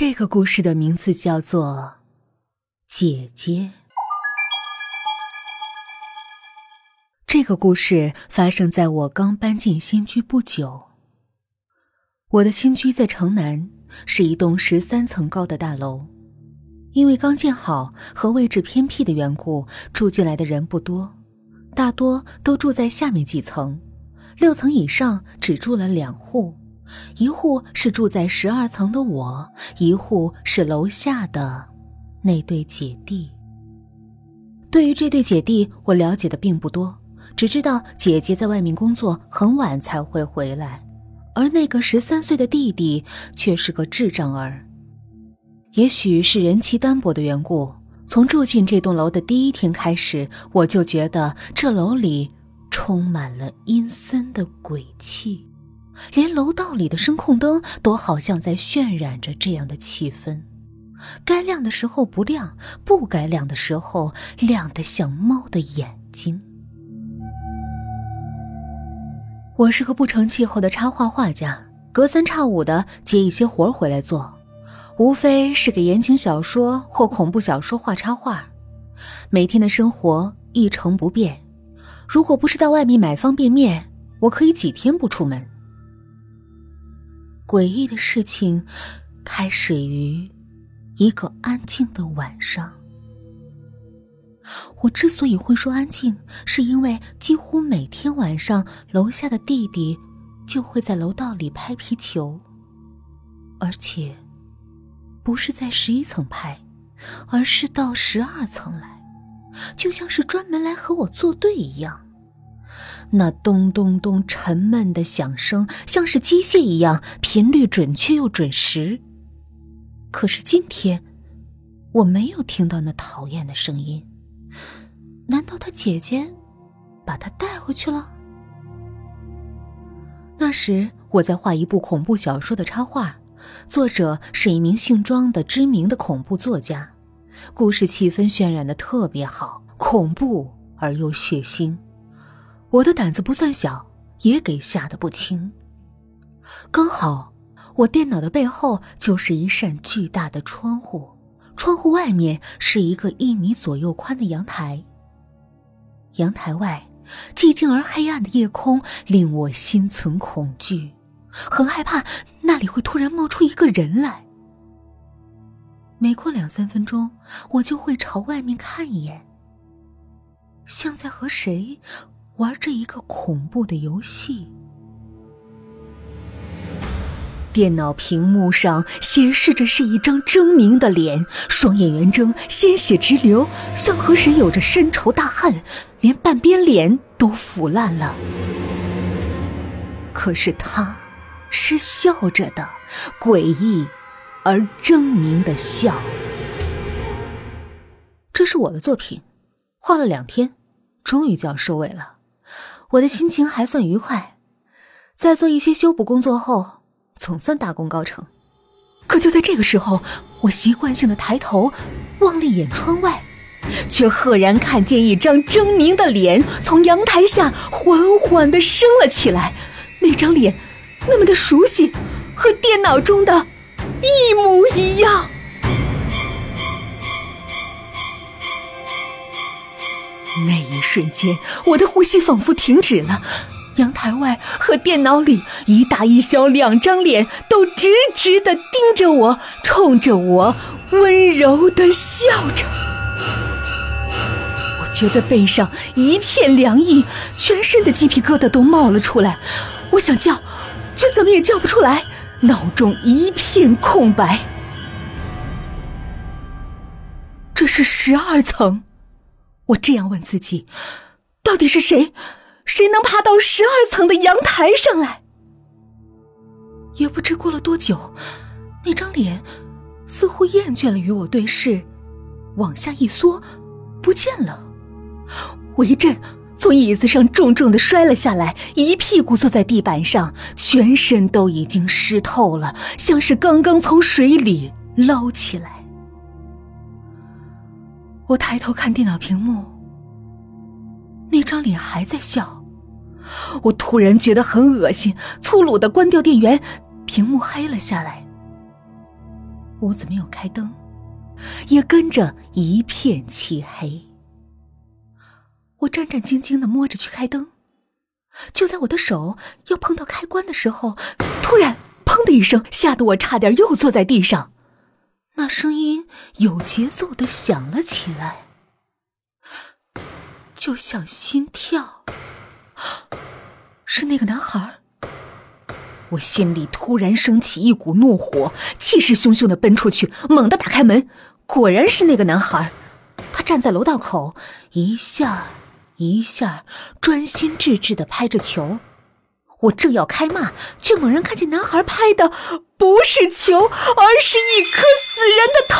这个故事的名字叫做《姐姐》。这个故事发生在我刚搬进新居不久。我的新居在城南，是一栋十三层高的大楼。因为刚建好和位置偏僻的缘故，住进来的人不多，大多都住在下面几层，六层以上只住了两户。一户是住在十二层的我，一户是楼下的那对姐弟。对于这对姐弟，我了解的并不多，只知道姐姐在外面工作，很晚才会回来，而那个十三岁的弟弟却是个智障儿。也许是人气单薄的缘故，从住进这栋楼的第一天开始，我就觉得这楼里充满了阴森的鬼气。连楼道里的声控灯都好像在渲染着这样的气氛，该亮的时候不亮，不该亮的时候亮得像猫的眼睛。我是个不成气候的插画画家，隔三差五的接一些活回来做，无非是给言情小说或恐怖小说画插画。每天的生活一成不变，如果不是到外面买方便面，我可以几天不出门。诡异的事情开始于一个安静的晚上。我之所以会说安静，是因为几乎每天晚上，楼下的弟弟就会在楼道里拍皮球，而且不是在十一层拍，而是到十二层来，就像是专门来和我作对一样。那咚咚咚沉闷的响声，像是机械一样，频率准确又准时。可是今天，我没有听到那讨厌的声音。难道他姐姐把他带回去了？那时我在画一部恐怖小说的插画，作者是一名姓庄的知名的恐怖作家，故事气氛渲染的特别好，恐怖而又血腥。我的胆子不算小，也给吓得不轻。刚好，我电脑的背后就是一扇巨大的窗户，窗户外面是一个一米左右宽的阳台。阳台外，寂静而黑暗的夜空令我心存恐惧，很害怕那里会突然冒出一个人来。每过两三分钟，我就会朝外面看一眼，像在和谁。玩着一个恐怖的游戏，电脑屏幕上显示着是一张狰狞的脸，双眼圆睁，鲜血直流，像和谁有着深仇大恨，连半边脸都腐烂了。可是他，是笑着的，诡异而狰狞的笑。这是我的作品，画了两天，终于就要收尾了。我的心情还算愉快，在做一些修补工作后，总算大功告成。可就在这个时候，我习惯性的抬头望了一眼窗外，却赫然看见一张狰狞的脸从阳台下缓缓的升了起来。那张脸，那么的熟悉，和电脑中的一模一样。那一瞬间，我的呼吸仿佛停止了。阳台外和电脑里，一大一小两张脸都直直的盯着我，冲着我温柔的笑着。我觉得背上一片凉意，全身的鸡皮疙瘩都冒了出来。我想叫，却怎么也叫不出来，脑中一片空白。这是十二层。我这样问自己：到底是谁？谁能爬到十二层的阳台上来？也不知过了多久，那张脸似乎厌倦了与我对视，往下一缩，不见了。我一震，从椅子上重重的摔了下来，一屁股坐在地板上，全身都已经湿透了，像是刚刚从水里捞起来。我抬头看电脑屏幕，那张脸还在笑。我突然觉得很恶心，粗鲁的关掉电源，屏幕黑了下来。屋子没有开灯，也跟着一片漆黑。我战战兢兢的摸着去开灯，就在我的手要碰到开关的时候，突然“砰”的一声，吓得我差点又坐在地上。那声音有节奏的响了起来，就像心跳。是那个男孩。我心里突然升起一股怒火，气势汹汹的奔出去，猛地打开门，果然是那个男孩。他站在楼道口，一下一下专心致志的拍着球。我正要开骂，却猛然看见男孩拍的不是球，而是一颗死人的头。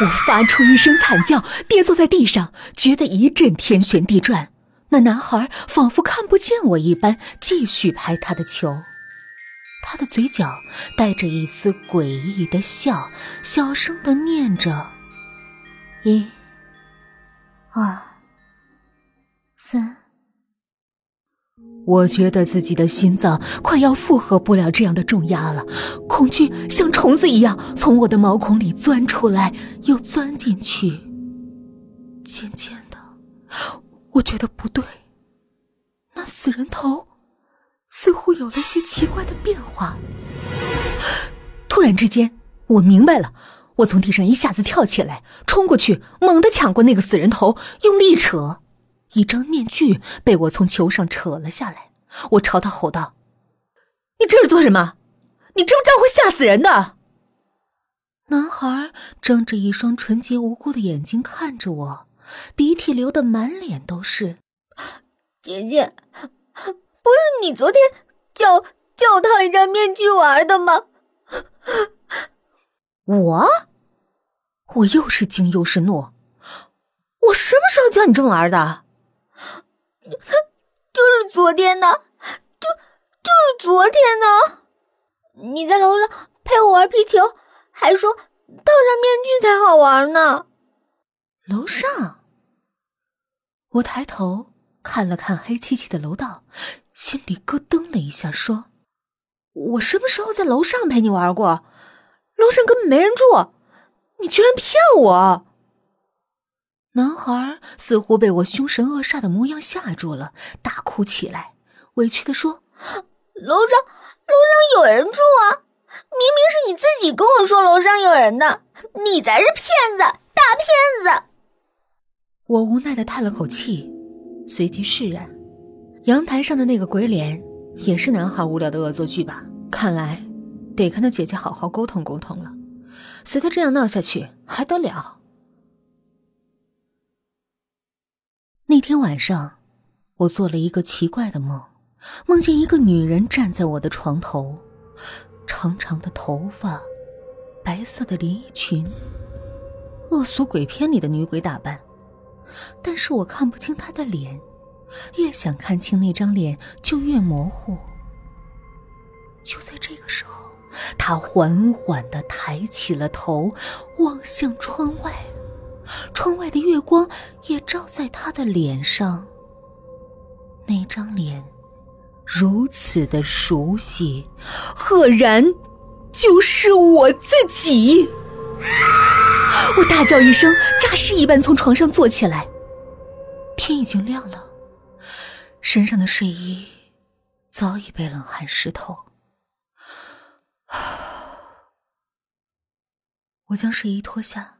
我发出一声惨叫，跌坐在地上，觉得一阵天旋地转。那男孩仿佛看不见我一般，继续拍他的球。他的嘴角带着一丝诡异的笑，小声的念着：“一、二、三。”我觉得自己的心脏快要负荷不了这样的重压了，恐惧像虫子一样从我的毛孔里钻出来，又钻进去。渐渐的。我觉得不对，那死人头似乎有了些奇怪的变化。突然之间，我明白了，我从地上一下子跳起来，冲过去，猛地抢过那个死人头，用力扯，一张面具被我从球上扯了下来。我朝他吼道：“你这是做什么？你知不知道会吓死人的？”男孩睁着一双纯洁无辜的眼睛看着我。鼻涕流的满脸都是，姐姐，不是你昨天叫叫套一张面具玩的吗？我，我又是惊又是怒，我什么时候教你这么玩的？就是昨天呢，就就是昨天呢。你在楼上陪我玩皮球，还说套上面具才好玩呢。楼上。我抬头看了看黑漆漆的楼道，心里咯噔了一下，说：“我什么时候在楼上陪你玩过？楼上根本没人住，你居然骗我！”男孩似乎被我凶神恶煞的模样吓住了，大哭起来，委屈的说：“楼上，楼上有人住啊！明明是你自己跟我说楼上有人的，你才是骗子，大骗子！”我无奈的叹了口气，随即释然。阳台上的那个鬼脸，也是男孩无聊的恶作剧吧？看来得跟他姐姐好好沟通沟通了。随他这样闹下去，还得了？那天晚上，我做了一个奇怪的梦，梦见一个女人站在我的床头，长长的头发，白色的连衣裙，恶俗鬼片里的女鬼打扮。但是我看不清她的脸，越想看清那张脸就越模糊。就在这个时候，他缓缓的抬起了头，望向窗外，窗外的月光也照在他的脸上。那张脸如此的熟悉，赫然就是我自己。我大叫一声，诈尸一般从床上坐起来。天已经亮了，身上的睡衣早已被冷汗湿透。我将睡衣脱下，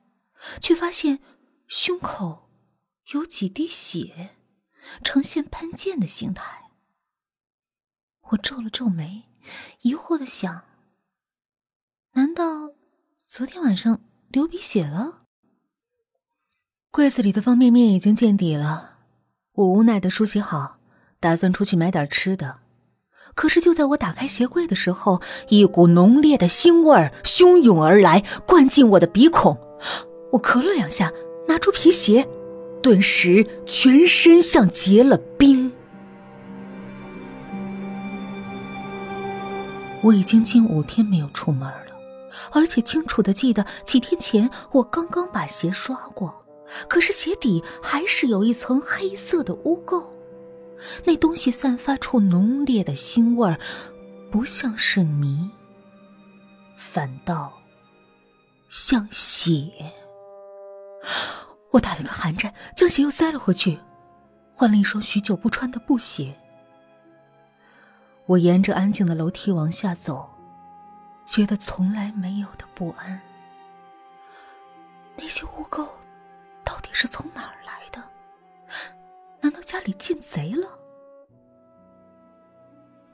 却发现胸口有几滴血，呈现喷溅的形态。我皱了皱眉，疑惑的想：难道昨天晚上？流鼻血了。柜子里的方便面已经见底了，我无奈的梳洗好，打算出去买点吃的。可是就在我打开鞋柜的时候，一股浓烈的腥味儿汹涌而来，灌进我的鼻孔。我咳了两下，拿出皮鞋，顿时全身像结了冰。我已经近五天没有出门了。而且清楚的记得几天前我刚刚把鞋刷过，可是鞋底还是有一层黑色的污垢，那东西散发出浓烈的腥味儿，不像是泥，反倒像血。我打了个寒战，将鞋又塞了回去，换了一双许久不穿的布鞋。我沿着安静的楼梯往下走，觉得从来没有的不安。那些污垢到底是从哪儿来的？难道家里进贼了？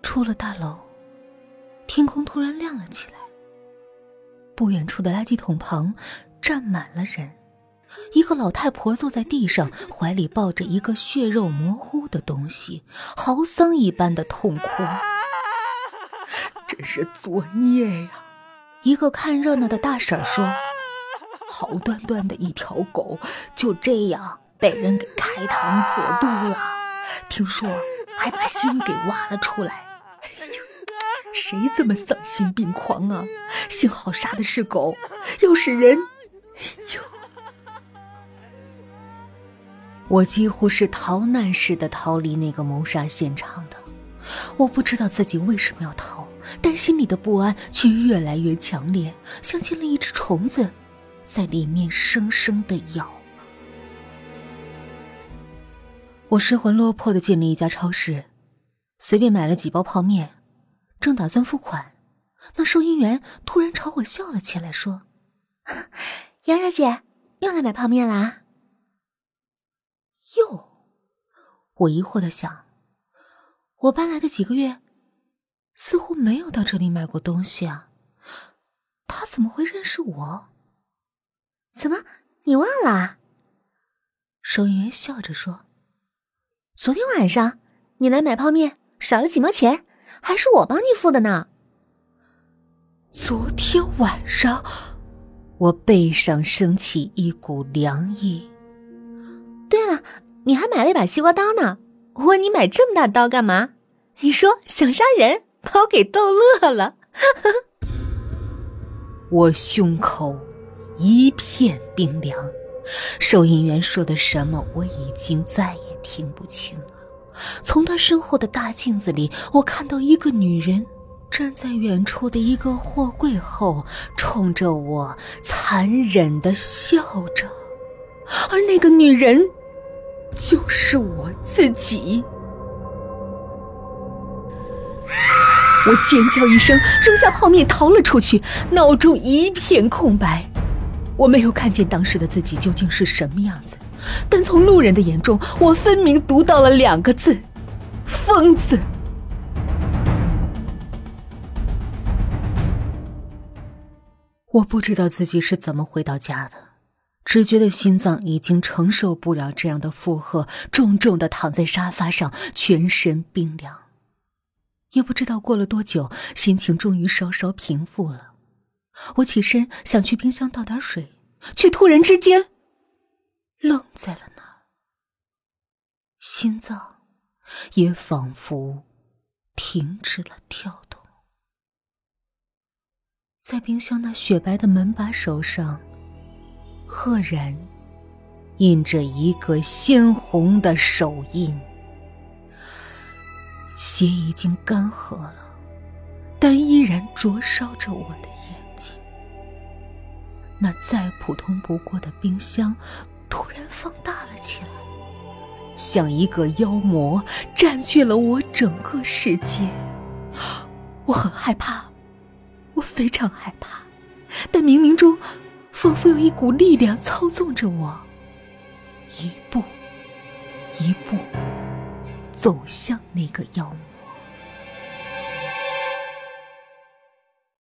出了大楼，天空突然亮了起来。不远处的垃圾桶旁站满了人，一个老太婆坐在地上，怀里抱着一个血肉模糊的东西，嚎丧一般的痛哭。真是作孽呀！一个看热闹的大婶说：“好端端的一条狗，就这样被人给开膛破肚了，听说还把心给挖了出来。”谁这么丧心病狂啊？幸好杀的是狗，要是人，哎呦！我几乎是逃难似的逃离那个谋杀现场的。我不知道自己为什么要逃，但心里的不安却越来越强烈，像进了一只虫子，在里面生生的咬。我失魂落魄的进了一家超市，随便买了几包泡面。正打算付款，那收银员突然朝我笑了起来，说：“ 杨小姐又来买泡面啦？”哟，我疑惑的想，我搬来的几个月，似乎没有到这里买过东西啊，他怎么会认识我？怎么，你忘了？收银员笑着说：“昨天晚上你来买泡面，少了几毛钱。”还是我帮你付的呢。昨天晚上，我背上升起一股凉意。你还买了一把西瓜刀呢。我问你买这么大刀干嘛？你说想杀人，把我给逗乐了。我胸口一片冰凉，收银员说的什么我已经再也听不清了。从他身后的大镜子里，我看到一个女人站在远处的一个货柜后，冲着我残忍的笑着，而那个女人就是我自己。我尖叫一声，扔下泡面逃了出去，脑中一片空白。我没有看见当时的自己究竟是什么样子。但从路人的眼中，我分明读到了两个字：疯子。我不知道自己是怎么回到家的，只觉得心脏已经承受不了这样的负荷，重重的躺在沙发上，全身冰凉。也不知道过了多久，心情终于稍稍平复了。我起身想去冰箱倒点水，却突然之间。愣在了那儿，心脏也仿佛停止了跳动。在冰箱那雪白的门把手上，赫然印着一个鲜红的手印。血已经干涸了，但依然灼烧着我的眼睛。那再普通不过的冰箱。突然放大了起来，像一个妖魔占据了我整个世界。我很害怕，我非常害怕，但冥冥中仿佛有一股力量操纵着我，一步一步走向那个妖魔。